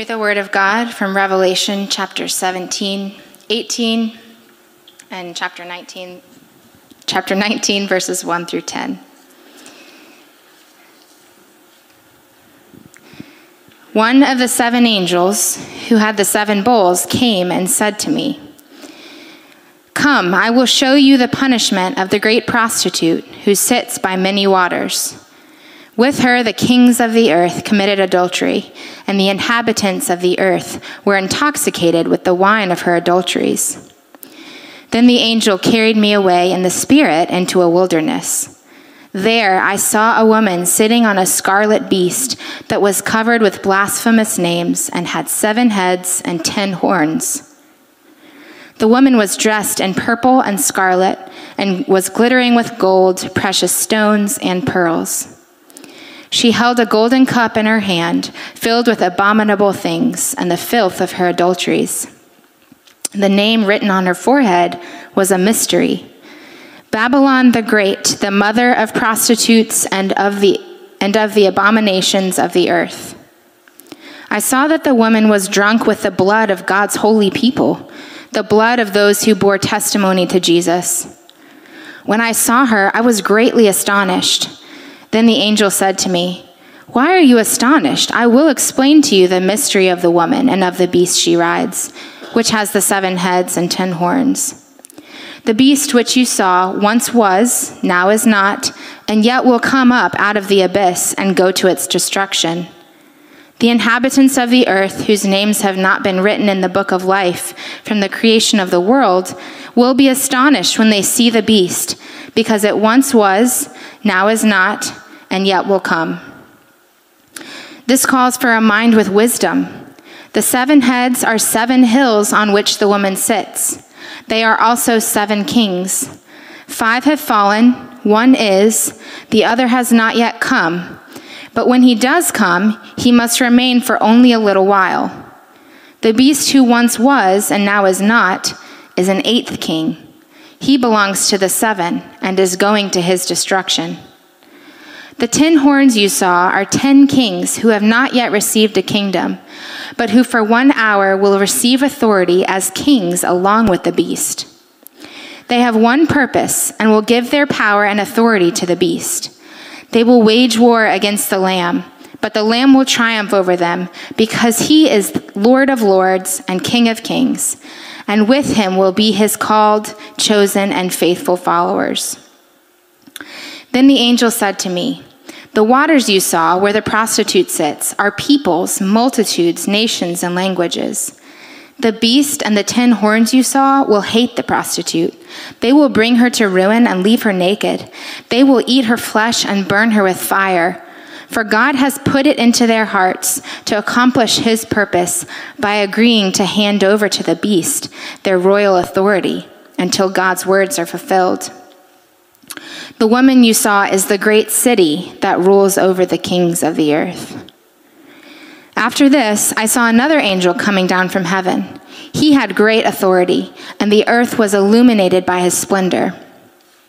Hear the word of God from Revelation chapter 17, 18, and chapter 19, chapter 19, verses 1 through 10. One of the seven angels who had the seven bowls came and said to me, Come, I will show you the punishment of the great prostitute who sits by many waters. With her, the kings of the earth committed adultery, and the inhabitants of the earth were intoxicated with the wine of her adulteries. Then the angel carried me away in the spirit into a wilderness. There I saw a woman sitting on a scarlet beast that was covered with blasphemous names and had seven heads and ten horns. The woman was dressed in purple and scarlet and was glittering with gold, precious stones, and pearls. She held a golden cup in her hand, filled with abominable things and the filth of her adulteries. The name written on her forehead was a mystery Babylon the Great, the mother of prostitutes and of the, and of the abominations of the earth. I saw that the woman was drunk with the blood of God's holy people, the blood of those who bore testimony to Jesus. When I saw her, I was greatly astonished. Then the angel said to me, Why are you astonished? I will explain to you the mystery of the woman and of the beast she rides, which has the seven heads and ten horns. The beast which you saw once was, now is not, and yet will come up out of the abyss and go to its destruction. The inhabitants of the earth, whose names have not been written in the book of life from the creation of the world, will be astonished when they see the beast, because it once was, now is not, and yet will come. This calls for a mind with wisdom. The seven heads are seven hills on which the woman sits. They are also seven kings. Five have fallen, one is, the other has not yet come. But when he does come, he must remain for only a little while. The beast who once was and now is not is an eighth king. He belongs to the seven and is going to his destruction. The ten horns you saw are ten kings who have not yet received a kingdom, but who for one hour will receive authority as kings along with the beast. They have one purpose and will give their power and authority to the beast. They will wage war against the Lamb, but the Lamb will triumph over them because he is Lord of lords and King of kings, and with him will be his called, chosen, and faithful followers. Then the angel said to me, the waters you saw where the prostitute sits are peoples, multitudes, nations, and languages. The beast and the ten horns you saw will hate the prostitute. They will bring her to ruin and leave her naked. They will eat her flesh and burn her with fire. For God has put it into their hearts to accomplish his purpose by agreeing to hand over to the beast their royal authority until God's words are fulfilled. The woman you saw is the great city that rules over the kings of the earth. After this, I saw another angel coming down from heaven. He had great authority, and the earth was illuminated by his splendor.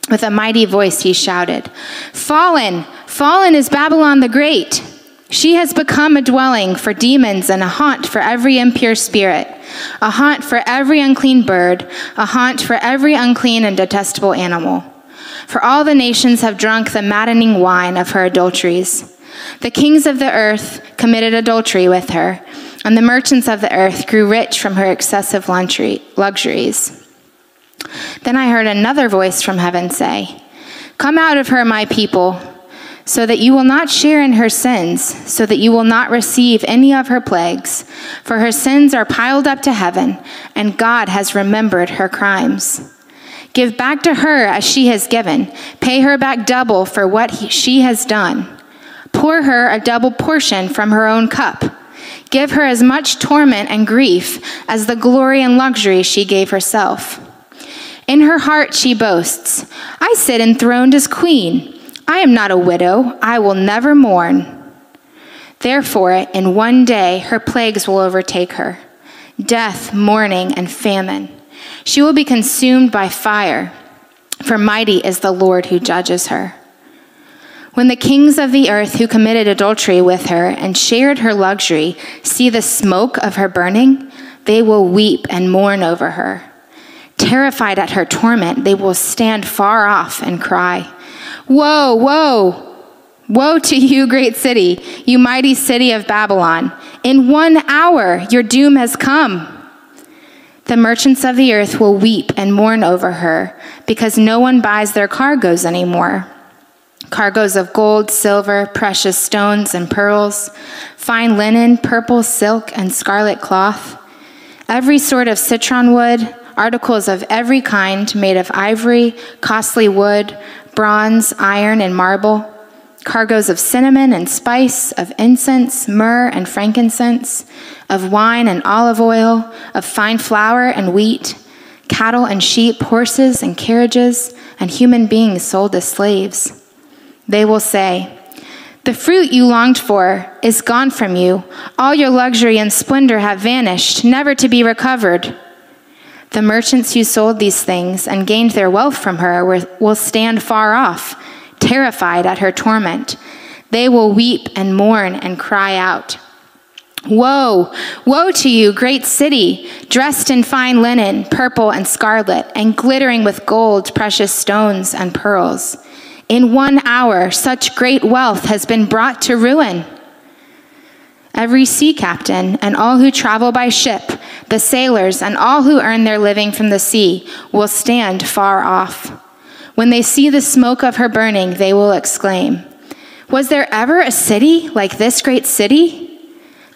With a mighty voice, he shouted, Fallen, fallen is Babylon the Great. She has become a dwelling for demons and a haunt for every impure spirit, a haunt for every unclean bird, a haunt for every unclean and detestable animal. For all the nations have drunk the maddening wine of her adulteries. The kings of the earth committed adultery with her, and the merchants of the earth grew rich from her excessive luxuries. Then I heard another voice from heaven say, Come out of her, my people, so that you will not share in her sins, so that you will not receive any of her plagues. For her sins are piled up to heaven, and God has remembered her crimes. Give back to her as she has given. Pay her back double for what he, she has done. Pour her a double portion from her own cup. Give her as much torment and grief as the glory and luxury she gave herself. In her heart she boasts, I sit enthroned as queen. I am not a widow. I will never mourn. Therefore, in one day her plagues will overtake her death, mourning, and famine. She will be consumed by fire, for mighty is the Lord who judges her. When the kings of the earth who committed adultery with her and shared her luxury see the smoke of her burning, they will weep and mourn over her. Terrified at her torment, they will stand far off and cry, Woe, woe! Woe to you, great city, you mighty city of Babylon! In one hour your doom has come. The merchants of the earth will weep and mourn over her because no one buys their cargoes anymore cargoes of gold, silver, precious stones, and pearls, fine linen, purple silk, and scarlet cloth, every sort of citron wood, articles of every kind made of ivory, costly wood, bronze, iron, and marble, cargoes of cinnamon and spice, of incense, myrrh, and frankincense, of wine and olive oil, of fine flour and wheat, cattle and sheep, horses and carriages, and human beings sold as slaves. They will say, The fruit you longed for is gone from you. All your luxury and splendor have vanished, never to be recovered. The merchants who sold these things and gained their wealth from her will stand far off, terrified at her torment. They will weep and mourn and cry out. Woe, woe to you, great city, dressed in fine linen, purple and scarlet, and glittering with gold, precious stones, and pearls. In one hour, such great wealth has been brought to ruin. Every sea captain and all who travel by ship, the sailors and all who earn their living from the sea, will stand far off. When they see the smoke of her burning, they will exclaim, Was there ever a city like this great city?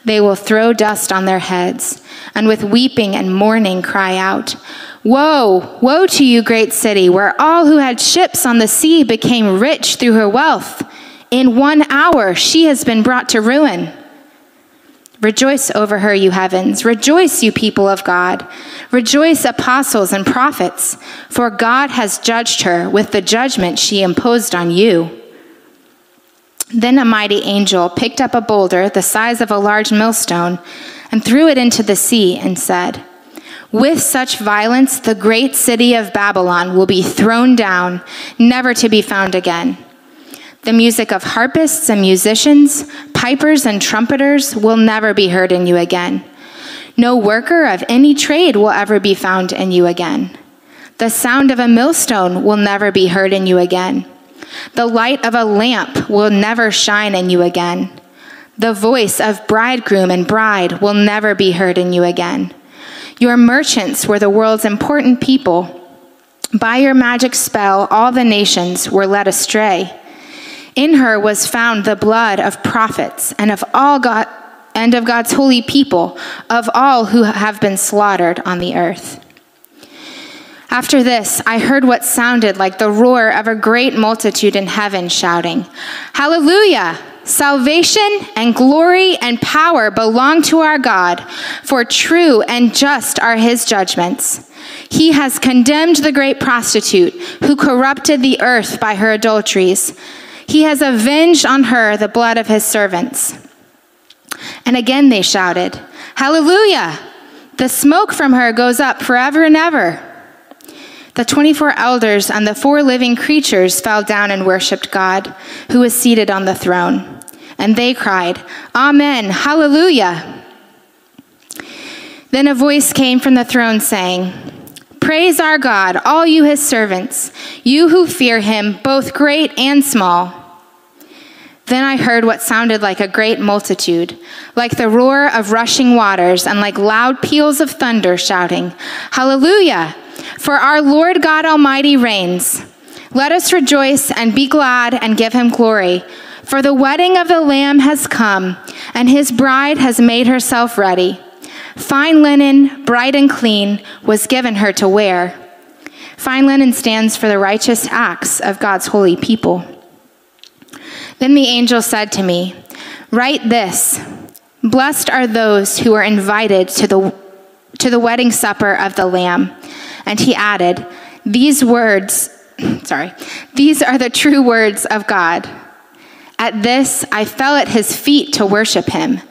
They will throw dust on their heads, and with weeping and mourning cry out, Woe, woe to you, great city, where all who had ships on the sea became rich through her wealth. In one hour she has been brought to ruin. Rejoice over her, you heavens. Rejoice, you people of God. Rejoice, apostles and prophets, for God has judged her with the judgment she imposed on you. Then a mighty angel picked up a boulder the size of a large millstone and threw it into the sea and said, with such violence, the great city of Babylon will be thrown down, never to be found again. The music of harpists and musicians, pipers and trumpeters will never be heard in you again. No worker of any trade will ever be found in you again. The sound of a millstone will never be heard in you again. The light of a lamp will never shine in you again. The voice of bridegroom and bride will never be heard in you again. Your merchants were the world's important people. By your magic spell, all the nations were led astray. In her was found the blood of prophets and of all God and of God's holy people, of all who have been slaughtered on the earth. After this, I heard what sounded like the roar of a great multitude in heaven shouting, Hallelujah! Salvation and glory and power belong to our God, for true and just are his judgments. He has condemned the great prostitute who corrupted the earth by her adulteries. He has avenged on her the blood of his servants. And again they shouted, Hallelujah! The smoke from her goes up forever and ever. The 24 elders and the four living creatures fell down and worshiped God, who was seated on the throne. And they cried, Amen, Hallelujah. Then a voice came from the throne saying, Praise our God, all you his servants, you who fear him, both great and small. Then I heard what sounded like a great multitude, like the roar of rushing waters, and like loud peals of thunder, shouting, Hallelujah! For our Lord God Almighty reigns. Let us rejoice and be glad and give him glory. For the wedding of the Lamb has come, and his bride has made herself ready. Fine linen, bright and clean, was given her to wear. Fine linen stands for the righteous acts of God's holy people. Then the angel said to me, Write this Blessed are those who are invited to the, to the wedding supper of the Lamb. And he added, These words, sorry, these are the true words of God. At this, I fell at his feet to worship him.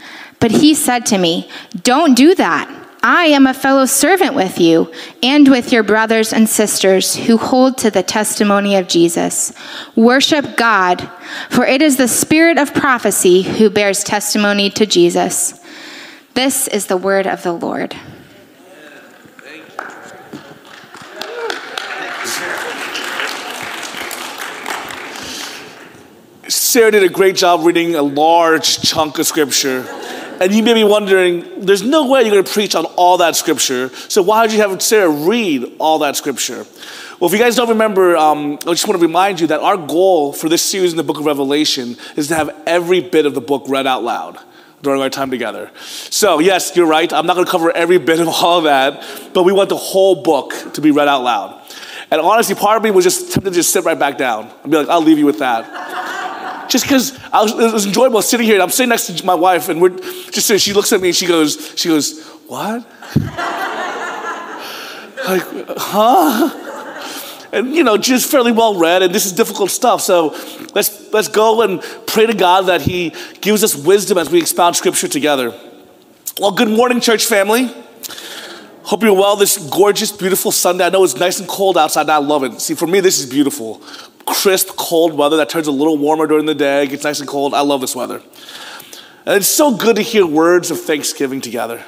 But he said to me, Don't do that. I am a fellow servant with you and with your brothers and sisters who hold to the testimony of Jesus. Worship God, for it is the spirit of prophecy who bears testimony to Jesus. This is the word of the Lord. Sarah did a great job reading a large chunk of scripture. And you may be wondering, there's no way you're going to preach on all that scripture. So why did you have Sarah read all that scripture? Well, if you guys don't remember, um, I just want to remind you that our goal for this series in the book of Revelation is to have every bit of the book read out loud during our time together. So, yes, you're right. I'm not going to cover every bit of all of that, but we want the whole book to be read out loud. And honestly, part of me was just tempted to just sit right back down and be like, I'll leave you with that. Just because it was enjoyable sitting here. I'm sitting next to my wife, and we're just sitting. She looks at me and she goes, she goes, what? like, huh? and you know just fairly well read and this is difficult stuff so let's let's go and pray to god that he gives us wisdom as we expound scripture together well good morning church family hope you're well this gorgeous beautiful sunday i know it's nice and cold outside i love it see for me this is beautiful crisp cold weather that turns a little warmer during the day gets nice and cold i love this weather and it's so good to hear words of thanksgiving together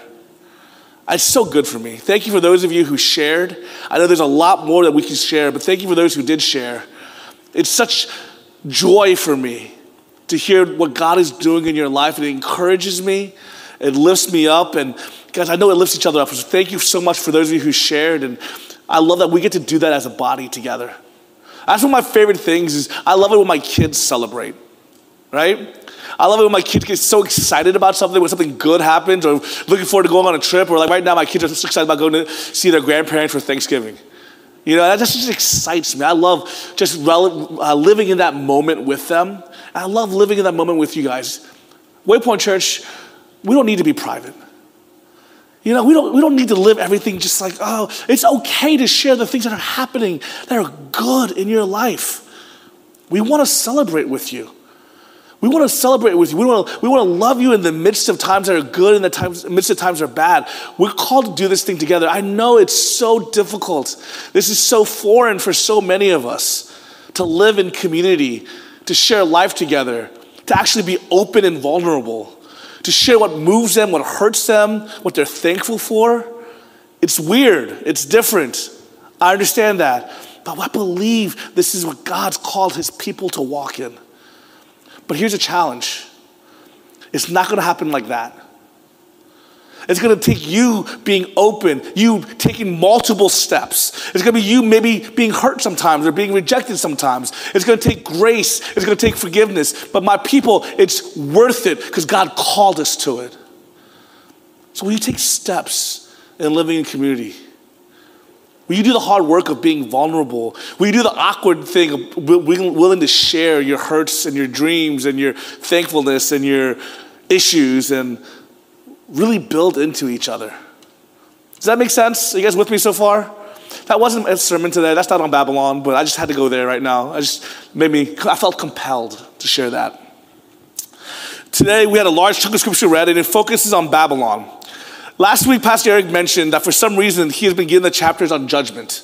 it's so good for me. Thank you for those of you who shared. I know there's a lot more that we can share, but thank you for those who did share. It's such joy for me to hear what God is doing in your life. and It encourages me, it lifts me up, and guys, I know it lifts each other up. So thank you so much for those of you who shared, and I love that we get to do that as a body together. That's one of my favorite things is I love it when my kids celebrate, right? I love it when my kids get so excited about something, when something good happens, or looking forward to going on a trip, or like right now, my kids are so excited about going to see their grandparents for Thanksgiving. You know, that just excites me. I love just rel- uh, living in that moment with them. I love living in that moment with you guys. Waypoint Church, we don't need to be private. You know, we don't, we don't need to live everything just like, oh, it's okay to share the things that are happening that are good in your life. We want to celebrate with you. We want to celebrate with you. We want to, we want to love you in the midst of times that are good and the times, midst of times that are bad. We're called to do this thing together. I know it's so difficult. This is so foreign for so many of us to live in community, to share life together, to actually be open and vulnerable, to share what moves them, what hurts them, what they're thankful for. It's weird. It's different. I understand that. But I believe this is what God's called his people to walk in. But here's a challenge it's not to happen like that. It's going to take you being open, you taking multiple steps. It's going to be you maybe being hurt sometimes or being rejected sometimes. It's going to take grace, it's going to take forgiveness. But my people, it's worth it because God called us to it. So will you take steps in living in community? Will you do the hard work of being vulnerable? Will you do the awkward thing of willing to share your hurts and your dreams and your thankfulness and your issues and really build into each other? Does that make sense? Are you guys with me so far? That wasn't a sermon today. That's not on Babylon, but I just had to go there right now. I just made me, I felt compelled to share that. Today we had a large chunk of scripture read and it focuses on Babylon. Last week, Pastor Eric mentioned that for some reason he has been given the chapters on judgment.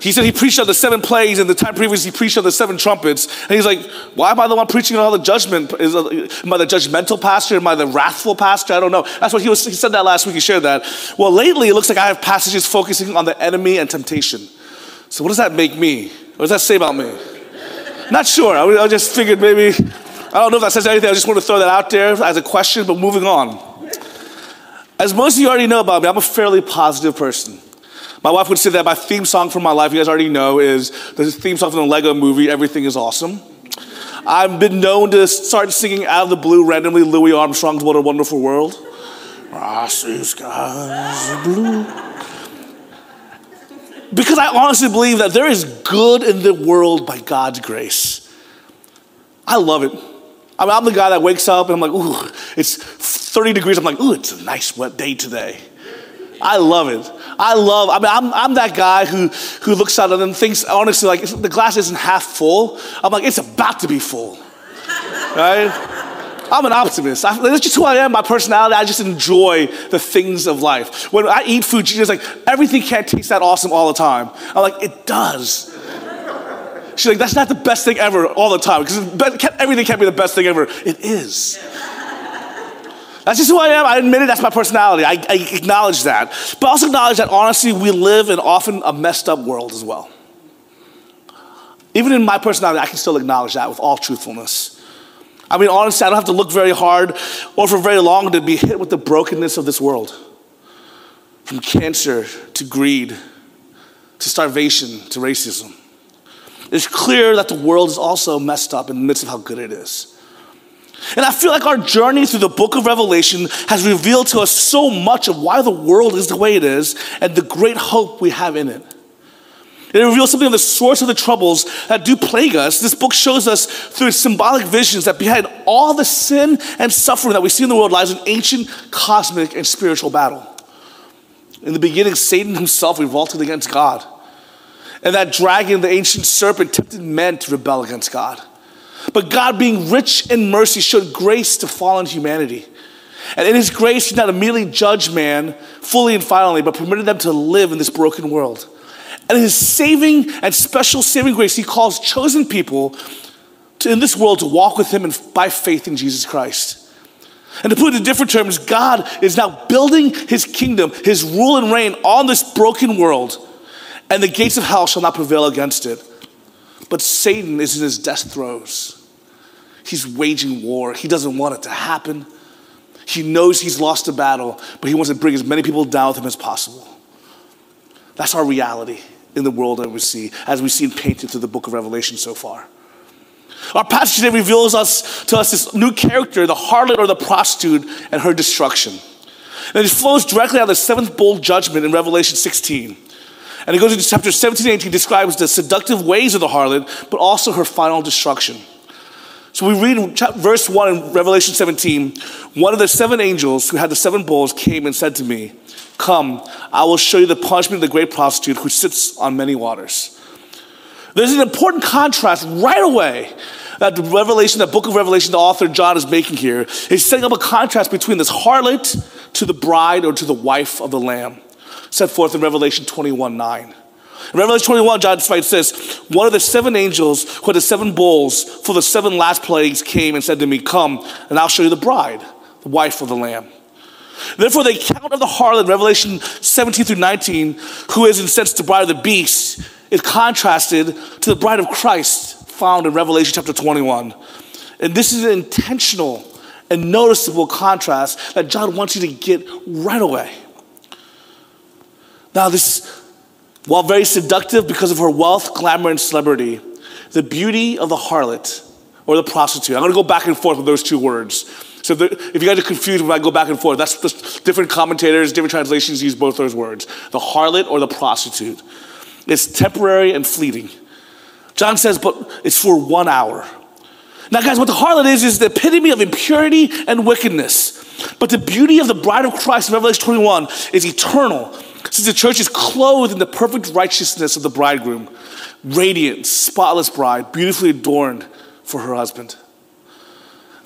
He said he preached on the seven plagues, and the time previous he preached on the seven trumpets. And he's like, why am I the one preaching on all the judgment? Is, uh, am I the judgmental pastor? Am I the wrathful pastor? I don't know. That's what he was. He said that last week. He shared that. Well, lately it looks like I have passages focusing on the enemy and temptation. So what does that make me? What does that say about me? Not sure. I, I just figured maybe. I don't know if that says anything. I just want to throw that out there as a question. But moving on. As most of you already know about me, I'm a fairly positive person. My wife would say that my theme song for my life, you guys already know, is the theme song from the Lego movie, Everything is Awesome. I've been known to start singing out of the blue randomly Louis Armstrong's What a Wonderful World. I see skies blue. Because I honestly believe that there is good in the world by God's grace. I love it. I mean, I'm the guy that wakes up and I'm like, ooh, it's 30 degrees. I'm like, ooh, it's a nice wet day today. I love it. I love, I mean, I'm, I'm that guy who, who looks out and thinks, honestly, like the glass isn't half full. I'm like, it's about to be full, right? I'm an optimist. I, that's just who I am, my personality. I just enjoy the things of life. When I eat food, she's like, everything can't taste that awesome all the time. I'm like, it does. She's like, that's not the best thing ever all the time, because everything can't be the best thing ever. It is. That's just who I am. I admit it, that's my personality. I, I acknowledge that. But I also acknowledge that honestly, we live in often a messed up world as well. Even in my personality, I can still acknowledge that with all truthfulness. I mean, honestly, I don't have to look very hard or for very long to be hit with the brokenness of this world. From cancer to greed to starvation to racism. It's clear that the world is also messed up in the midst of how good it is. And I feel like our journey through the book of Revelation has revealed to us so much of why the world is the way it is and the great hope we have in it. It reveals something of the source of the troubles that do plague us. This book shows us through symbolic visions that behind all the sin and suffering that we see in the world lies an ancient cosmic and spiritual battle. In the beginning, Satan himself revolted against God. And that dragon, the ancient serpent, tempted men to rebel against God. But God, being rich in mercy, showed grace to fallen humanity. And in his grace, he not immediately judged man fully and finally, but permitted them to live in this broken world. And in his saving and special saving grace, he calls chosen people to, in this world to walk with him and by faith in Jesus Christ. And to put it in different terms, God is now building his kingdom, his rule and reign on this broken world, and the gates of hell shall not prevail against it. But Satan is in his death throes. He's waging war. He doesn't want it to happen. He knows he's lost a battle, but he wants to bring as many people down with him as possible. That's our reality in the world that we see, as we've seen painted through the book of Revelation so far. Our passage today reveals us to us this new character, the harlot or the prostitute, and her destruction. And it flows directly out of the seventh bowl judgment in Revelation 16. And it goes into chapter 17 and 18, describes the seductive ways of the harlot, but also her final destruction. So we read verse 1 in Revelation 17. One of the seven angels who had the seven bowls came and said to me, Come, I will show you the punishment of the great prostitute who sits on many waters. There's an important contrast right away that the Revelation, the book of Revelation, the author John is making here. He's setting up a contrast between this harlot to the bride or to the wife of the Lamb, set forth in Revelation 21 9. In Revelation 21, John writes this One of the seven angels who had the seven bowls for the seven last plagues came and said to me, Come, and I'll show you the bride, the wife of the Lamb. Therefore, the account of the harlot, Revelation 17 through 19, who is in sense the bride of the beast, is contrasted to the bride of Christ found in Revelation chapter 21. And this is an intentional and noticeable contrast that John wants you to get right away. Now, this, while very seductive because of her wealth, glamour, and celebrity, the beauty of the harlot or the prostitute, I'm gonna go back and forth with those two words. So if you guys are confused when I go back and forth, that's just different commentators, different translations use both those words the harlot or the prostitute. It's temporary and fleeting. John says, but it's for one hour. Now, guys, what the harlot is, is the epitome of impurity and wickedness. But the beauty of the bride of Christ in Revelation 21 is eternal, since the church is clothed in the perfect righteousness of the bridegroom, radiant, spotless bride, beautifully adorned for her husband.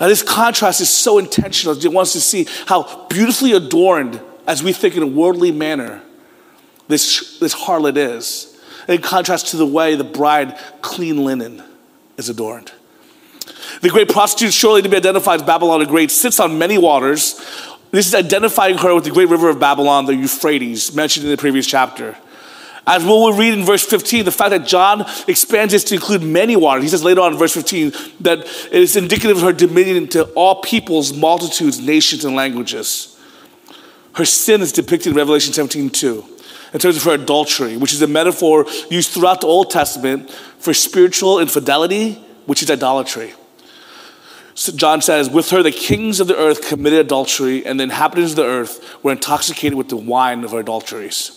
Now, this contrast is so intentional. It wants to see how beautifully adorned, as we think in a worldly manner, this, this harlot is in contrast to the way the bride, clean linen, is adorned. The great prostitute, surely to be identified as Babylon the Great, sits on many waters. This is identifying her with the great river of Babylon, the Euphrates, mentioned in the previous chapter. As we'll read in verse 15, the fact that John expands this to include many waters. He says later on in verse 15 that it is indicative of her dominion to all peoples, multitudes, nations, and languages. Her sin is depicted in Revelation 17 2 in terms of her adultery, which is a metaphor used throughout the Old Testament for spiritual infidelity, which is idolatry. John says, With her the kings of the earth committed adultery, and the inhabitants of the earth were intoxicated with the wine of her adulteries.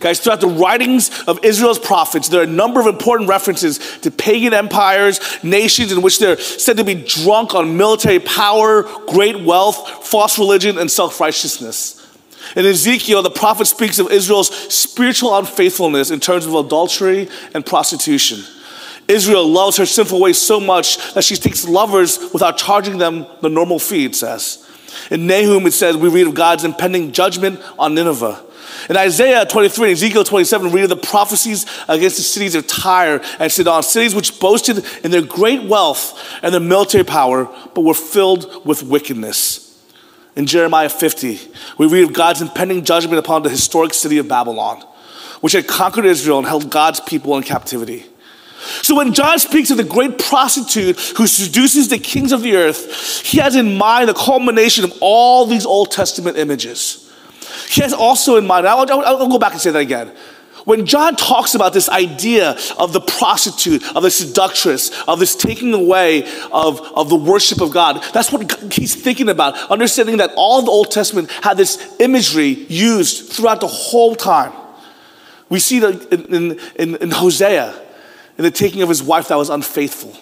Guys, throughout the writings of Israel's prophets, there are a number of important references to pagan empires, nations in which they're said to be drunk on military power, great wealth, false religion, and self righteousness. In Ezekiel, the prophet speaks of Israel's spiritual unfaithfulness in terms of adultery and prostitution. Israel loves her sinful ways so much that she takes lovers without charging them the normal fee, it says. In Nahum, it says, we read of God's impending judgment on Nineveh. In Isaiah 23 and Ezekiel 27, we read of the prophecies against the cities of Tyre and Sidon, cities which boasted in their great wealth and their military power, but were filled with wickedness. In Jeremiah 50, we read of God's impending judgment upon the historic city of Babylon, which had conquered Israel and held God's people in captivity. So when John speaks of the great prostitute who seduces the kings of the earth, he has in mind the culmination of all these Old Testament images. He has also in mind, I'll, I'll, I'll go back and say that again. When John talks about this idea of the prostitute, of the seductress, of this taking away of, of the worship of God, that's what he's thinking about. Understanding that all the Old Testament had this imagery used throughout the whole time. We see that in, in, in Hosea, in the taking of his wife that was unfaithful.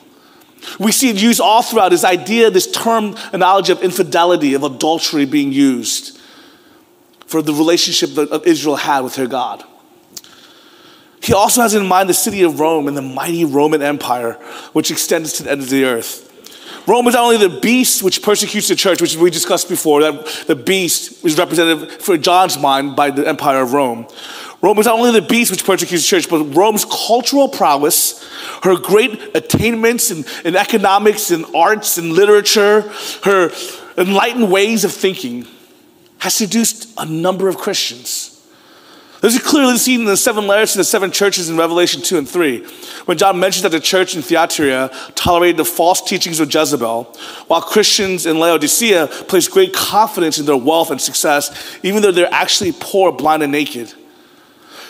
We see it used all throughout this idea, this term, analogy of infidelity, of adultery being used for the relationship that Israel had with her God. He also has in mind the city of Rome and the mighty Roman Empire, which extends to the end of the earth. Rome is not only the beast which persecutes the church, which we discussed before, that the beast is represented for John's mind by the empire of Rome. Rome is not only the beast which persecutes the church, but Rome's cultural prowess, her great attainments in, in economics and arts and literature, her enlightened ways of thinking, has seduced a number of Christians. This is clearly seen in the seven letters to the seven churches in Revelation 2 and 3, when John mentions that the church in Thyatira tolerated the false teachings of Jezebel, while Christians in Laodicea placed great confidence in their wealth and success, even though they're actually poor, blind, and naked.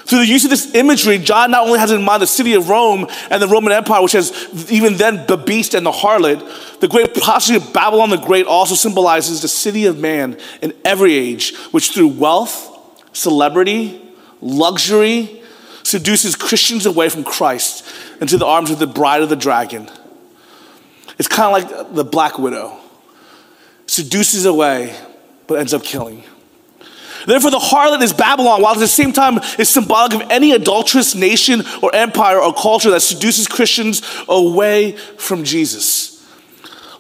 Through the use of this imagery, John not only has in mind the city of Rome and the Roman Empire, which has even then the beast and the harlot, the great prostitute of Babylon the Great also symbolizes the city of man in every age, which through wealth, celebrity, luxury, seduces Christians away from Christ into the arms of the bride of the dragon. It's kind of like the black widow, seduces away, but ends up killing. Therefore, the harlot is Babylon, while at the same time is symbolic of any adulterous nation or empire or culture that seduces Christians away from Jesus.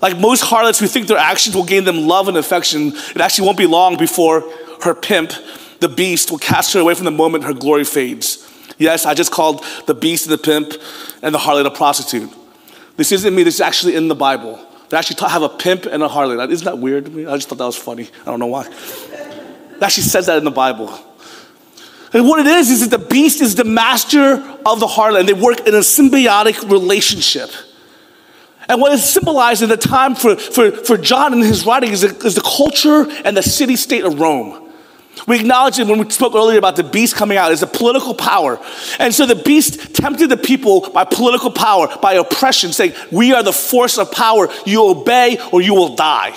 Like most harlots, we think their actions will gain them love and affection. It actually won't be long before her pimp, the beast, will cast her away from the moment her glory fades. Yes, I just called the beast and the pimp and the harlot a prostitute. This isn't me, this is actually in the Bible. They actually have a pimp and a harlot. Isn't that weird? I just thought that was funny. I don't know why. It actually says that in the Bible. And what it is, is that the beast is the master of the harlot, they work in a symbiotic relationship. And what is symbolized in the time for, for, for John in his writing is the, is the culture and the city state of Rome. We acknowledge it when we spoke earlier about the beast coming out as a political power. And so the beast tempted the people by political power, by oppression, saying, We are the force of power. You obey or you will die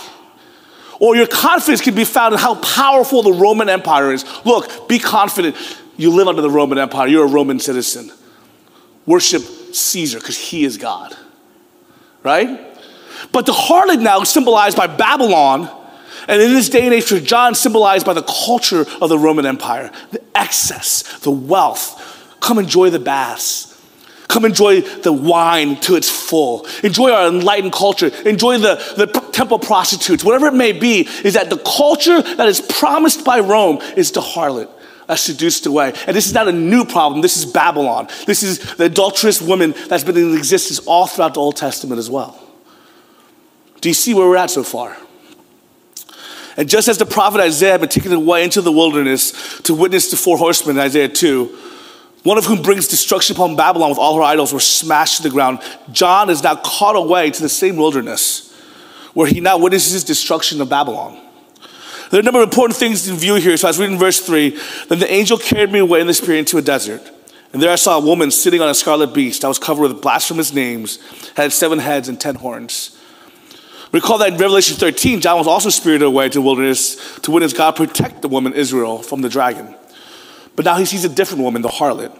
or your confidence can be found in how powerful the Roman Empire is. Look, be confident. You live under the Roman Empire, you're a Roman citizen. Worship Caesar because he is God, right? But the harlot now is symbolized by Babylon, and in this day and age for John, symbolized by the culture of the Roman Empire, the excess, the wealth. Come enjoy the baths. Come enjoy the wine to its full. Enjoy our enlightened culture. Enjoy the, the temple prostitutes. Whatever it may be, is that the culture that is promised by Rome is the harlot. That's seduced away. And this is not a new problem. This is Babylon. This is the adulterous woman that's been in existence all throughout the Old Testament as well. Do you see where we're at so far? And just as the prophet Isaiah had been taken away into the wilderness to witness the four horsemen in Isaiah 2, one of whom brings destruction upon Babylon with all her idols were smashed to the ground. John is now caught away to the same wilderness where he now witnesses destruction of Babylon. There are a number of important things in view here. So I was reading verse 3. Then the angel carried me away in the spirit into a desert. And there I saw a woman sitting on a scarlet beast that was covered with blasphemous names, had seven heads and ten horns. Recall that in Revelation 13, John was also spirited away to the wilderness to witness God protect the woman Israel from the dragon. But now he sees a different woman, the harlot.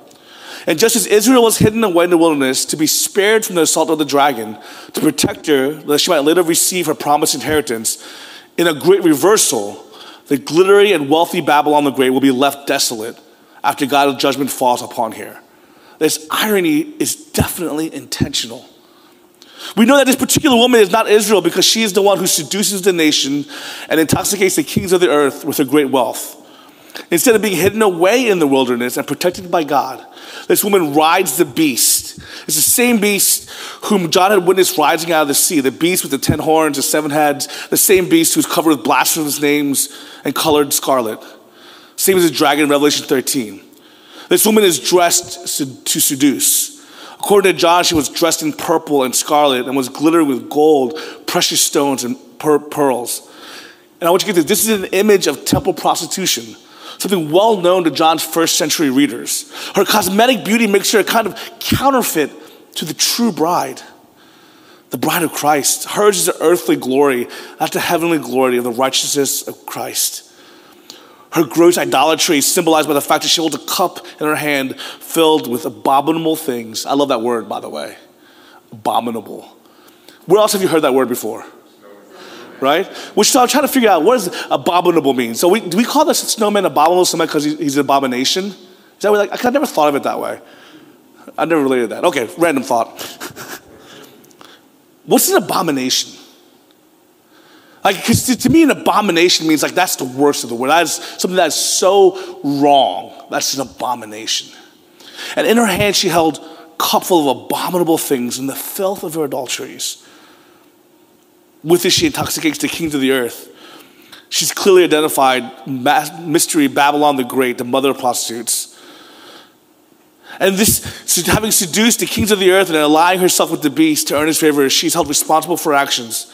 And just as Israel was hidden away in the wilderness to be spared from the assault of the dragon, to protect her, that she might later receive her promised inheritance, in a great reversal, the glittery and wealthy Babylon the Great will be left desolate after God's judgment falls upon her. this irony is definitely intentional. We know that this particular woman is not Israel because she is the one who seduces the nation and intoxicates the kings of the earth with her great wealth. Instead of being hidden away in the wilderness and protected by God, this woman rides the beast. It's the same beast whom John had witnessed rising out of the sea, the beast with the ten horns, the seven heads, the same beast who's covered with blasphemous names and colored scarlet. Same as the dragon in Revelation 13. This woman is dressed to seduce. According to John, she was dressed in purple and scarlet and was glittered with gold, precious stones, and pearls. And I want you to get this this is an image of temple prostitution something well known to John's first century readers. Her cosmetic beauty makes her a kind of counterfeit to the true bride, the bride of Christ. Hers is the earthly glory, not the heavenly glory of the righteousness of Christ. Her gross idolatry is symbolized by the fact that she holds a cup in her hand filled with abominable things. I love that word, by the way. Abominable. Where else have you heard that word before? Right? Which so I'm trying to figure out what does abominable mean. So we, do we call this snowman abominable snowman because he's an abomination? Is that what, like, I never thought of it that way. I never related that. Okay, random thought. What's an abomination? Like, because to, to, me, an abomination means like that's the worst of the word. That's something that's so wrong. That's an abomination. And in her hand, she held a cup full of abominable things and the filth of her adulteries. With this, she intoxicates the kings of the earth. She's clearly identified mystery Babylon the Great, the mother of prostitutes. And this, having seduced the kings of the earth and allying herself with the beast to earn his favor, she's held responsible for actions.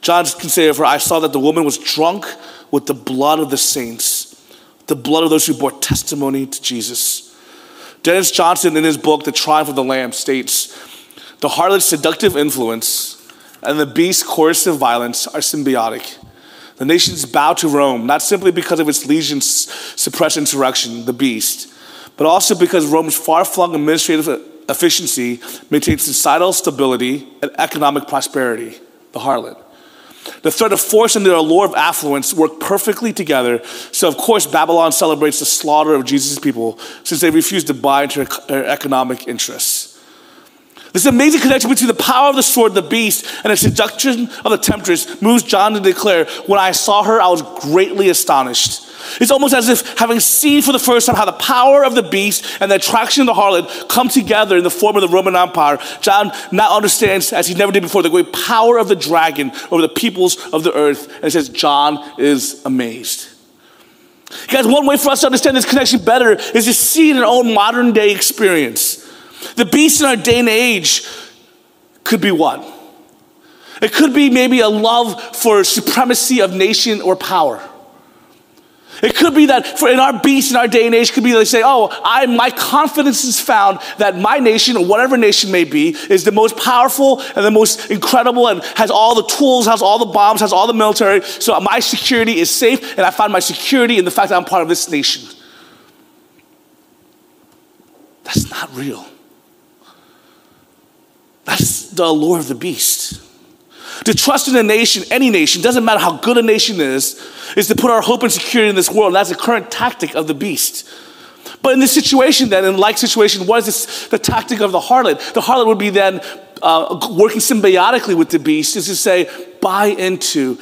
John can say of her, I saw that the woman was drunk with the blood of the saints, the blood of those who bore testimony to Jesus. Dennis Johnson, in his book, The Triumph of the Lamb, states the harlot's seductive influence and the beast's coercive violence are symbiotic. The nations bow to Rome, not simply because of its legion's suppressed insurrection, the beast, but also because Rome's far flung administrative efficiency maintains societal stability and economic prosperity, the harlot. The threat of force and the allure of affluence work perfectly together. So, of course, Babylon celebrates the slaughter of Jesus' people since they refuse to buy into her economic interests. This amazing connection between the power of the sword, the beast, and the seduction of the temptress moves John to declare, When I saw her, I was greatly astonished. It's almost as if having seen for the first time how the power of the beast and the attraction of the harlot come together in the form of the Roman Empire, John now understands, as he never did before, the great power of the dragon over the peoples of the earth. And says, John is amazed. Guys, one way for us to understand this connection better is to see it in our own modern day experience. The beast in our day and age could be what? It could be maybe a love for supremacy of nation or power. It could be that for in our beast in our day and age could be they say, oh, I my confidence is found that my nation or whatever nation may be is the most powerful and the most incredible and has all the tools, has all the bombs, has all the military. So my security is safe, and I find my security in the fact that I'm part of this nation. That's not real. That's the allure of the beast. To trust in a nation, any nation, doesn't matter how good a nation is, is to put our hope and security in this world. That's the current tactic of the beast. But in this situation, then, in like situation, what is this, the tactic of the harlot? The harlot would be then uh, working symbiotically with the beast, is to say, buy into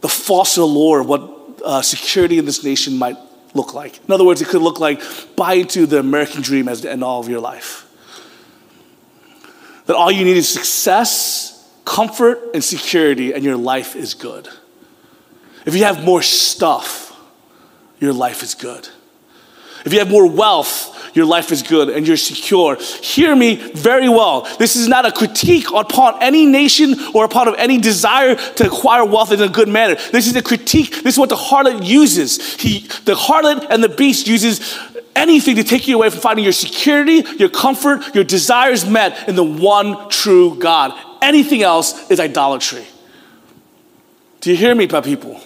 the false allure of what uh, security in this nation might look like. In other words, it could look like buy into the American dream as the end all of your life that all you need is success, comfort, and security, and your life is good. If you have more stuff, your life is good. If you have more wealth, your life is good and you're secure. Hear me very well. This is not a critique upon any nation or upon any desire to acquire wealth in a good manner. This is a critique. This is what the harlot uses. He, the harlot and the beast uses anything to take you away from finding your security, your comfort, your desires met in the one true God. Anything else is idolatry. Do you hear me, my people?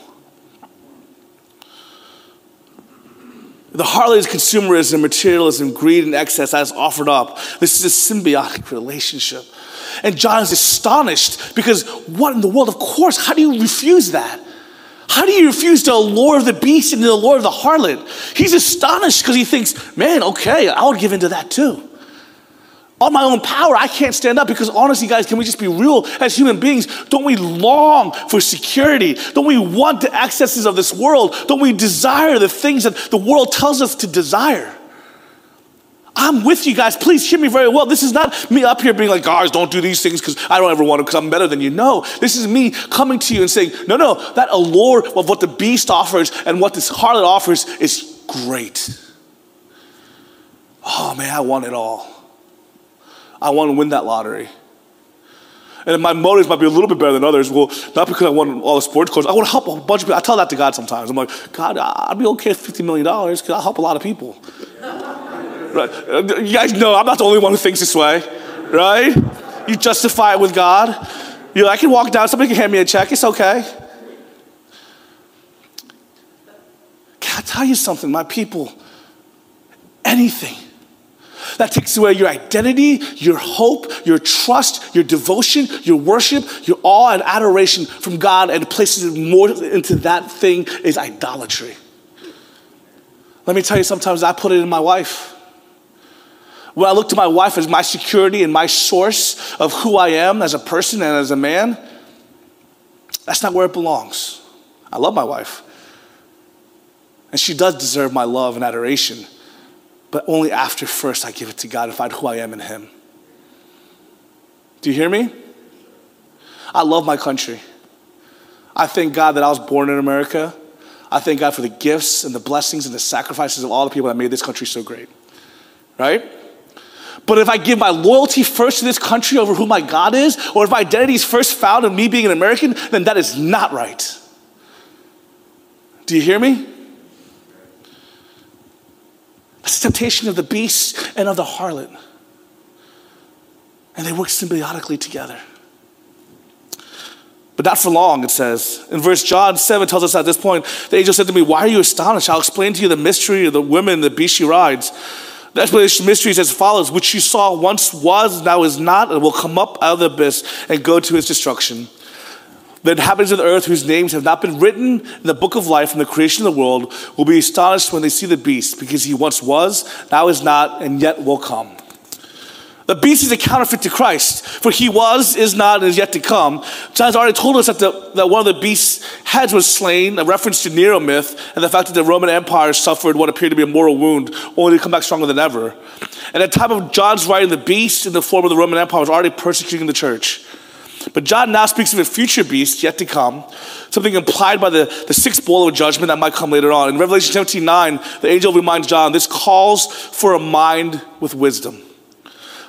The harlot is consumerism, materialism, greed, and excess that is offered up. This is a symbiotic relationship. And John is astonished because what in the world? Of course, how do you refuse that? How do you refuse to allure the beast and the allure of the harlot? He's astonished because he thinks, man, okay, I would give into that too. On my own power, I can't stand up because honestly, guys, can we just be real as human beings? Don't we long for security? Don't we want the excesses of this world? Don't we desire the things that the world tells us to desire? I'm with you guys. Please hear me very well. This is not me up here being like, guys, don't do these things because I don't ever want to because I'm better than you. No, this is me coming to you and saying, no, no, that allure of what the beast offers and what this harlot offers is great. Oh man, I want it all. I want to win that lottery. And my motives might be a little bit better than others. Well, not because I want all the sports cars. I want to help a bunch of people. I tell that to God sometimes. I'm like, God, I'd be okay with $50 million because I'll help a lot of people. right? You guys know I'm not the only one who thinks this way, right? You justify it with God. You know, I can walk down, somebody can hand me a check, it's okay. Can I tell you something, my people? Anything that takes away your identity, your hope, your trust, your devotion, your worship, your awe and adoration from God and places it more into that thing is idolatry. Let me tell you, sometimes I put it in my wife. When I look to my wife as my security and my source of who I am as a person and as a man, that's not where it belongs. I love my wife. And she does deserve my love and adoration but only after first I give it to God and find who I am in Him. Do you hear me? I love my country. I thank God that I was born in America. I thank God for the gifts and the blessings and the sacrifices of all the people that made this country so great. Right? But if I give my loyalty first to this country over who my God is, or if my identity is first found in me being an American, then that is not right. Do you hear me? That's the temptation of the beast and of the harlot. And they work symbiotically together. But not for long, it says. In verse John 7 tells us at this point, the angel said to me, Why are you astonished? I'll explain to you the mystery of the women, the beast she rides. The explanation mystery is as follows, which you saw once was, now is not, and will come up out of the abyss and go to his destruction the inhabitants of the earth whose names have not been written in the book of life from the creation of the world will be astonished when they see the beast, because he once was, now is not, and yet will come. The beast is a counterfeit to Christ, for he was, is not, and is yet to come. John has already told us that, the, that one of the beast's heads was slain, a reference to Nero myth, and the fact that the Roman Empire suffered what appeared to be a mortal wound, only to come back stronger than ever. And at the time of John's writing, the beast in the form of the Roman Empire was already persecuting the church. But John now speaks of a future beast yet to come, something implied by the, the sixth bowl of judgment that might come later on. In Revelation 17 9, the angel reminds John this calls for a mind with wisdom.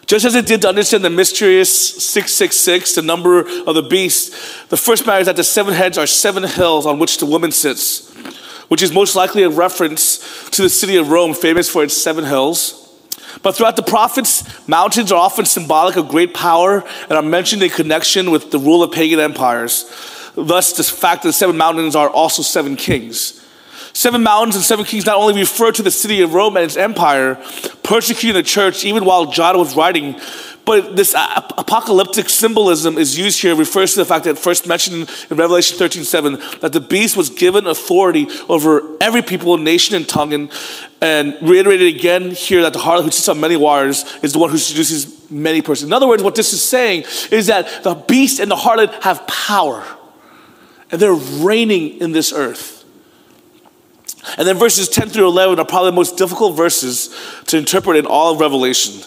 Just as it did to understand the mysterious 666, the number of the beast, the first matter is that the seven heads are seven hills on which the woman sits, which is most likely a reference to the city of Rome, famous for its seven hills. But throughout the prophets, mountains are often symbolic of great power and are mentioned in connection with the rule of pagan empires. Thus, the fact that the seven mountains are also seven kings. Seven mountains and seven kings not only refer to the city of Rome and its empire, persecuting the church even while John was writing, but this apocalyptic symbolism is used here, refers to the fact that first mentioned in Revelation 13 7, that the beast was given authority over every people, nation, and tongue, and, and reiterated again here that the harlot who sits on many waters is the one who seduces many persons. In other words, what this is saying is that the beast and the harlot have power, and they're reigning in this earth. And then verses 10 through 11 are probably the most difficult verses to interpret in all of Revelation.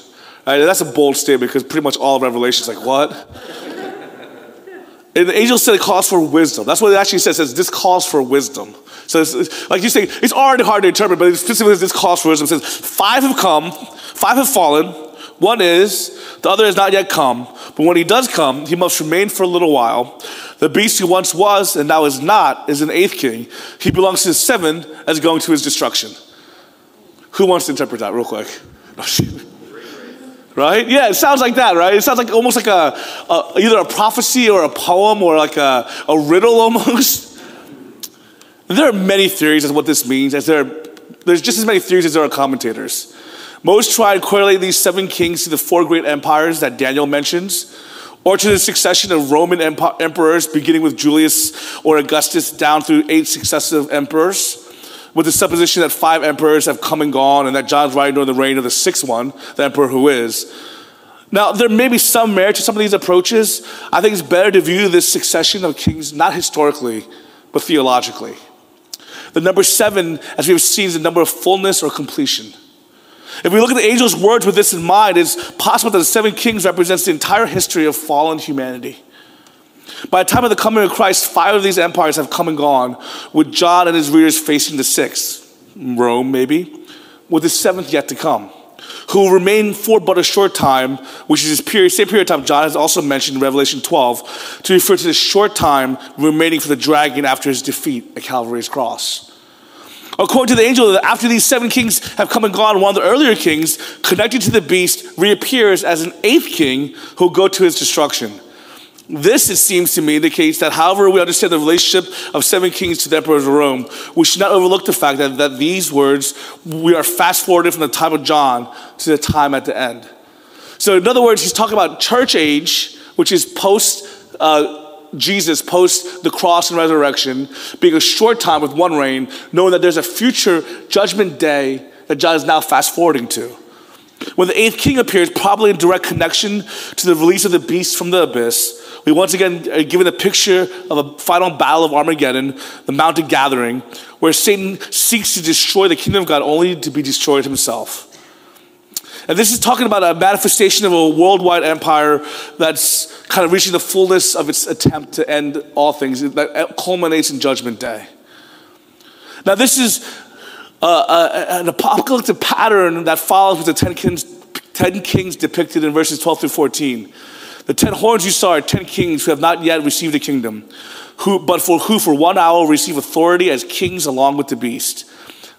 Right, that's a bold statement because pretty much all of Revelation is like, what? and the angel said it calls for wisdom. That's what it actually says. It says this calls for wisdom. So it's, it's, like you say, it's already hard to interpret, but specifically this calls for wisdom. Says five have come, five have fallen. One is, the other has not yet come. But when he does come, he must remain for a little while. The beast who once was and now is not is an eighth king. He belongs to the seven as going to his destruction. Who wants to interpret that real quick? right? Yeah, it sounds like that, right? It sounds like almost like a, a either a prophecy or a poem or like a, a riddle almost. There are many theories as what this means, as there are, there's just as many theories as there are commentators. Most try to correlate these seven kings to the four great empires that Daniel mentions, or to the succession of Roman emperors, beginning with Julius or Augustus down through eight successive emperors with the supposition that five emperors have come and gone and that John's writing during the reign of the sixth one, the emperor who is. Now, there may be some merit to some of these approaches. I think it's better to view this succession of kings not historically, but theologically. The number seven, as we've seen, is the number of fullness or completion. If we look at the angel's words with this in mind, it's possible that the seven kings represents the entire history of fallen humanity. By the time of the coming of Christ, five of these empires have come and gone, with John and his readers facing the sixth, Rome maybe, with the seventh yet to come, who will remain for but a short time, which is this period, same period of time John has also mentioned in Revelation 12, to refer to the short time remaining for the dragon after his defeat at Calvary's cross. According to the angel, after these seven kings have come and gone, one of the earlier kings, connected to the beast, reappears as an eighth king who will go to his destruction. This, it seems to me, indicates that however we understand the relationship of seven kings to the emperors of Rome, we should not overlook the fact that, that these words, we are fast forwarded from the time of John to the time at the end. So, in other words, he's talking about church age, which is post uh, Jesus, post the cross and resurrection, being a short time with one reign, knowing that there's a future judgment day that John is now fast forwarding to. When the eighth king appears, probably in direct connection to the release of the beast from the abyss, we once again are given a picture of a final battle of Armageddon, the mountain gathering, where Satan seeks to destroy the kingdom of God only to be destroyed himself. And this is talking about a manifestation of a worldwide empire that's kind of reaching the fullness of its attempt to end all things, that culminates in Judgment Day. Now, this is uh, uh, an apocalyptic pattern that follows with the 10 kings, 10 kings depicted in verses 12 through 14. The 10 horns you saw are 10 kings who have not yet received a kingdom, who, but for who for one hour receive authority as kings along with the beast.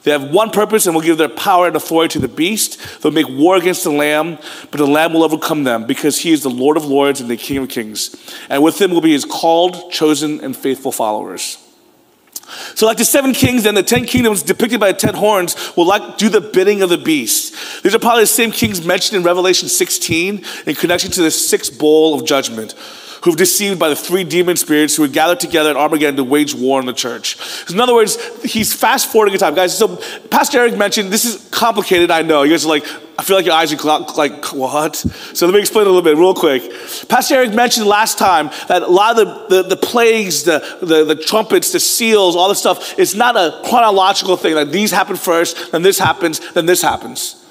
They have one purpose and will give their power and authority to the beast. They'll make war against the Lamb, but the Lamb will overcome them because he is the Lord of lords and the King of kings. And with him will be his called, chosen, and faithful followers. So, like the seven kings and the ten kingdoms depicted by the ten horns, will like do the bidding of the beast. These are probably the same kings mentioned in Revelation 16 in connection to the sixth bowl of judgment who've deceived by the three demon spirits who had gathered together at Armageddon to wage war on the church. In other words, he's fast forwarding a time. Guys, so Pastor Eric mentioned this is complicated, I know. You guys are like, I feel like your eyes are like, what? So let me explain a little bit, real quick. Pastor Eric mentioned last time that a lot of the, the, the plagues, the, the, the trumpets, the seals, all this stuff, it's not a chronological thing. Like these happen first, then this happens, then this happens.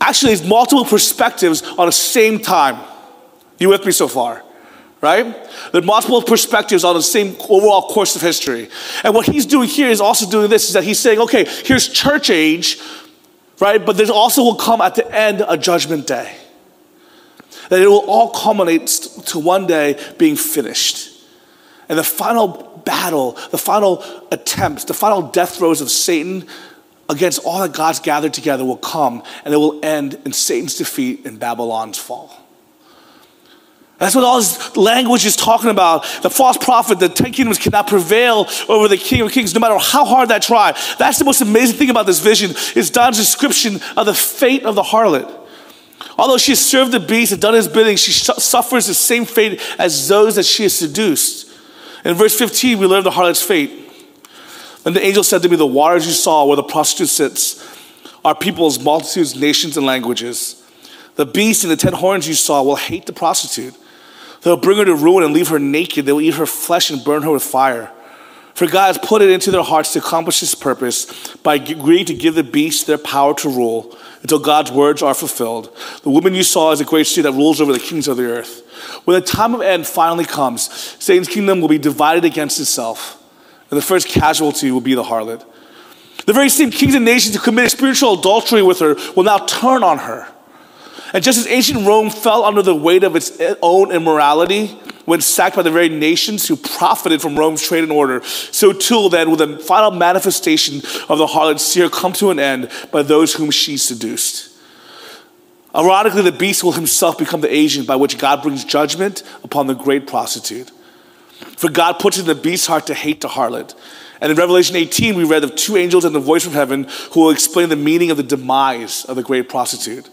Actually, it's multiple perspectives on the same time. You with me so far? Right? There are multiple perspectives on the same overall course of history. And what he's doing here is also doing this is that he's saying, okay, here's church age, right? But there also will come at the end a judgment day. That it will all culminate to one day being finished. And the final battle, the final attempts, the final death throes of Satan against all that God's gathered together will come and it will end in Satan's defeat and Babylon's fall. That's what all this language is talking about. The false prophet, the ten kingdoms cannot prevail over the king of kings, no matter how hard that try. That's the most amazing thing about this vision, is John's description of the fate of the harlot. Although she has served the beast and done his bidding, she suffers the same fate as those that she has seduced. In verse 15, we learn the harlot's fate. And the angel said to me, The waters you saw where the prostitute sits are peoples, multitudes, nations, and languages. The beast and the ten horns you saw will hate the prostitute They'll bring her to ruin and leave her naked. They will eat her flesh and burn her with fire. For God has put it into their hearts to accomplish his purpose by agreeing to give the beast their power to rule until God's words are fulfilled. The woman you saw is a great city that rules over the kings of the earth. When the time of end finally comes, Satan's kingdom will be divided against itself, and the first casualty will be the harlot. The very same kings and nations who committed spiritual adultery with her will now turn on her. And just as ancient Rome fell under the weight of its own immorality when sacked by the very nations who profited from Rome's trade and order, so too then will the final manifestation of the harlot seer come to an end by those whom she seduced. Ironically, the beast will himself become the agent by which God brings judgment upon the great prostitute. For God puts in the beast's heart to hate the harlot. And in Revelation 18, we read of two angels and the voice from heaven who will explain the meaning of the demise of the great prostitute.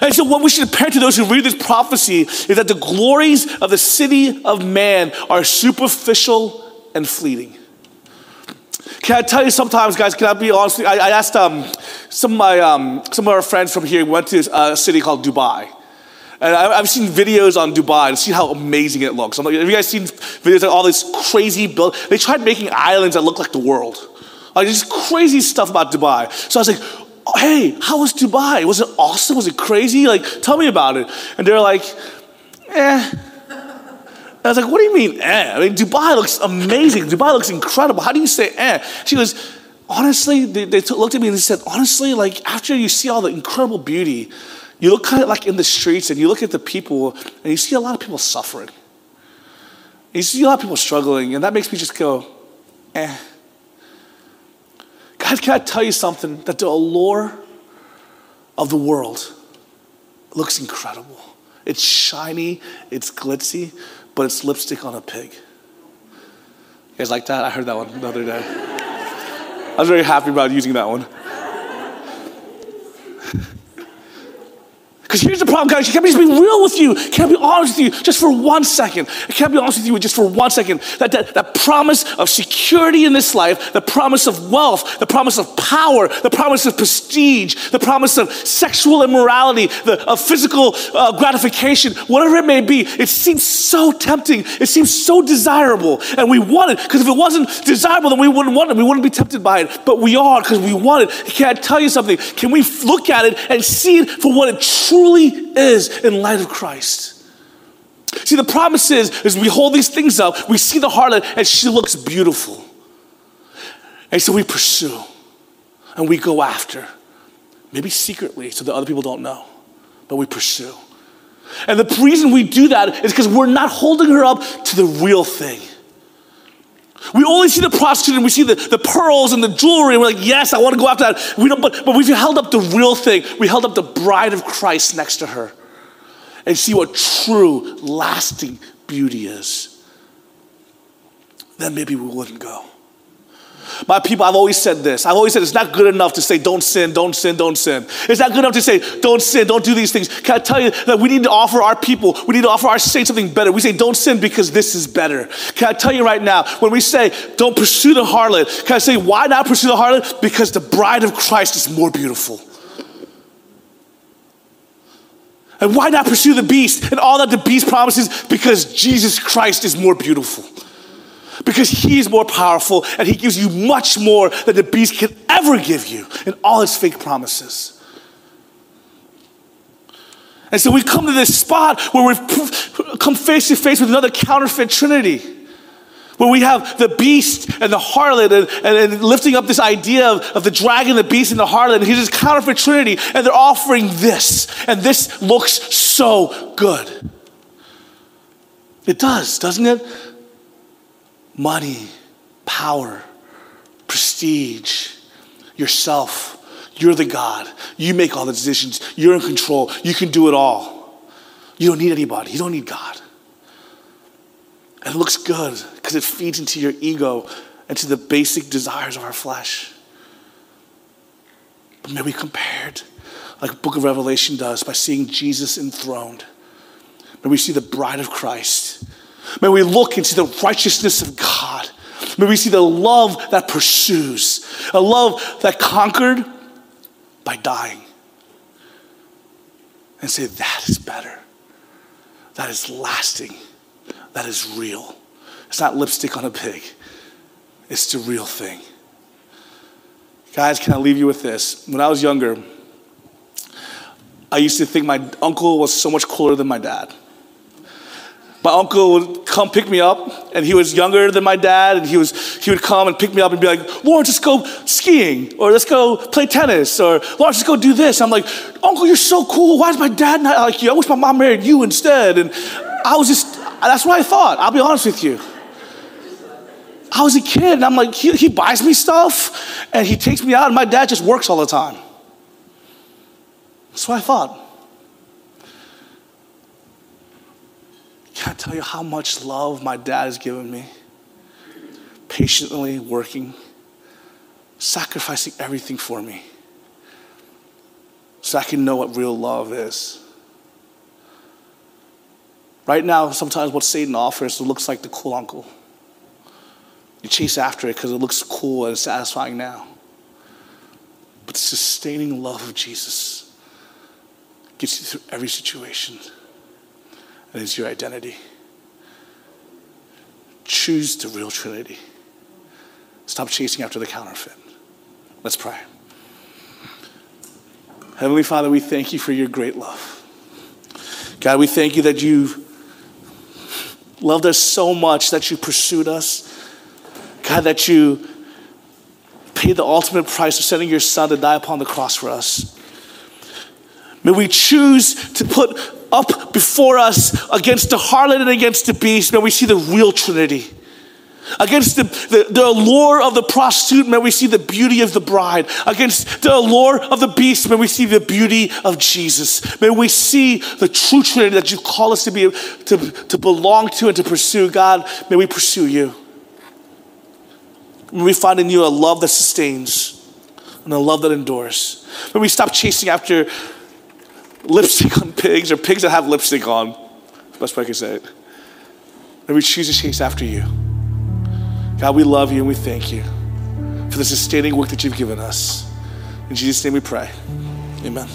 And so, what we should append to those who read this prophecy is that the glories of the city of man are superficial and fleeting. Can I tell you sometimes, guys, can I be honest? I, I asked um, some, of my, um, some of our friends from here went to a city called Dubai. And I- I've seen videos on Dubai and see how amazing it looks. I'm like, have you guys seen videos of all this crazy build? They tried making islands that look like the world. Like just crazy stuff about Dubai. So I was like, hey, how was Dubai? Was it awesome? Was it crazy? Like, tell me about it. And they're like, eh. I was like, what do you mean, eh? I mean, Dubai looks amazing. Dubai looks incredible. How do you say eh? She goes, honestly, they, they looked at me and they said, honestly, like after you see all the incredible beauty, you look kind of like in the streets and you look at the people and you see a lot of people suffering. You see a lot of people struggling, and that makes me just go, eh. Guys, can I tell you something? That the allure of the world looks incredible. It's shiny, it's glitzy, but it's lipstick on a pig. You guys like that? I heard that one the other day. I was very happy about using that one. Because here's the problem, guys. You can't be, just be real with you. Can't be honest with you just for one second. I can't be honest with you just for one second. That, that, that promise of security in this life, the promise of wealth, the promise of power, the promise of prestige, the promise of sexual immorality, the, of physical uh, gratification, whatever it may be, it seems so tempting. It seems so desirable. And we want it because if it wasn't desirable, then we wouldn't want it. We wouldn't be tempted by it. But we are because we want it. Can I tell you something? Can we look at it and see it for what it truly is in light of Christ? See, the promise is, is we hold these things up, we see the harlot, and she looks beautiful. And so we pursue and we go after, maybe secretly so that other people don't know, but we pursue. And the reason we do that is because we're not holding her up to the real thing. We only see the prostitute and we see the, the pearls and the jewelry, and we're like, yes, I want to go after that. We don't, but, but we've held up the real thing. We held up the bride of Christ next to her and see what true, lasting beauty is. Then maybe we wouldn't go. My people, I've always said this. I've always said it's not good enough to say, don't sin, don't sin, don't sin. It's not good enough to say, don't sin, don't do these things. Can I tell you that we need to offer our people, we need to offer our saints something better. We say, don't sin because this is better. Can I tell you right now, when we say, don't pursue the harlot, can I say, why not pursue the harlot? Because the bride of Christ is more beautiful. And why not pursue the beast and all that the beast promises? Because Jesus Christ is more beautiful. Because he is more powerful and he gives you much more than the beast can ever give you in all his fake promises. And so we come to this spot where we've come face to face with another counterfeit trinity. Where we have the beast and the harlot and, and, and lifting up this idea of, of the dragon, the beast, and the harlot. And here's this counterfeit trinity, and they're offering this. And this looks so good. It does, doesn't it? Money, power, prestige, yourself. You're the God. You make all the decisions. You're in control. You can do it all. You don't need anybody. You don't need God. And it looks good because it feeds into your ego and to the basic desires of our flesh. But may we compared, like Book of Revelation does, by seeing Jesus enthroned. May we see the bride of Christ. May we look into the righteousness of God. May we see the love that pursues, a love that conquered by dying. And say, that is better. That is lasting. That is real. It's not lipstick on a pig, it's the real thing. Guys, can I leave you with this? When I was younger, I used to think my uncle was so much cooler than my dad. My uncle would come pick me up, and he was younger than my dad, and he, was, he would come and pick me up and be like, Lawrence, let's go skiing, or let's go play tennis, or Lawrence, let's go do this. I'm like, Uncle, you're so cool. Why is my dad not like you? I wish my mom married you instead. And I was just, that's what I thought. I'll be honest with you. I was a kid, and I'm like, he, he buys me stuff, and he takes me out, and my dad just works all the time. That's what I thought. Can't tell you how much love my dad has given me. Patiently working, sacrificing everything for me so I can know what real love is. Right now, sometimes what Satan offers looks like the cool uncle. You chase after it because it looks cool and satisfying now. But the sustaining love of Jesus gets you through every situation. And is your identity. Choose the real Trinity. Stop chasing after the counterfeit. Let's pray. Heavenly Father, we thank you for your great love. God, we thank you that you loved us so much that you pursued us. God, that you paid the ultimate price of sending your son to die upon the cross for us. May we choose to put up before us against the harlot and against the beast. May we see the real Trinity. Against the, the, the, allure of the prostitute, may we see the beauty of the bride. Against the allure of the beast, may we see the beauty of Jesus. May we see the true Trinity that you call us to be to, to belong to and to pursue. God, may we pursue you. May we find in you a love that sustains and a love that endures. May we stop chasing after lipstick on pigs or pigs that have lipstick on. Best way I can say it. May we choose to chase after you. God, we love you and we thank you for the sustaining work that you've given us. In Jesus' name we pray. Amen.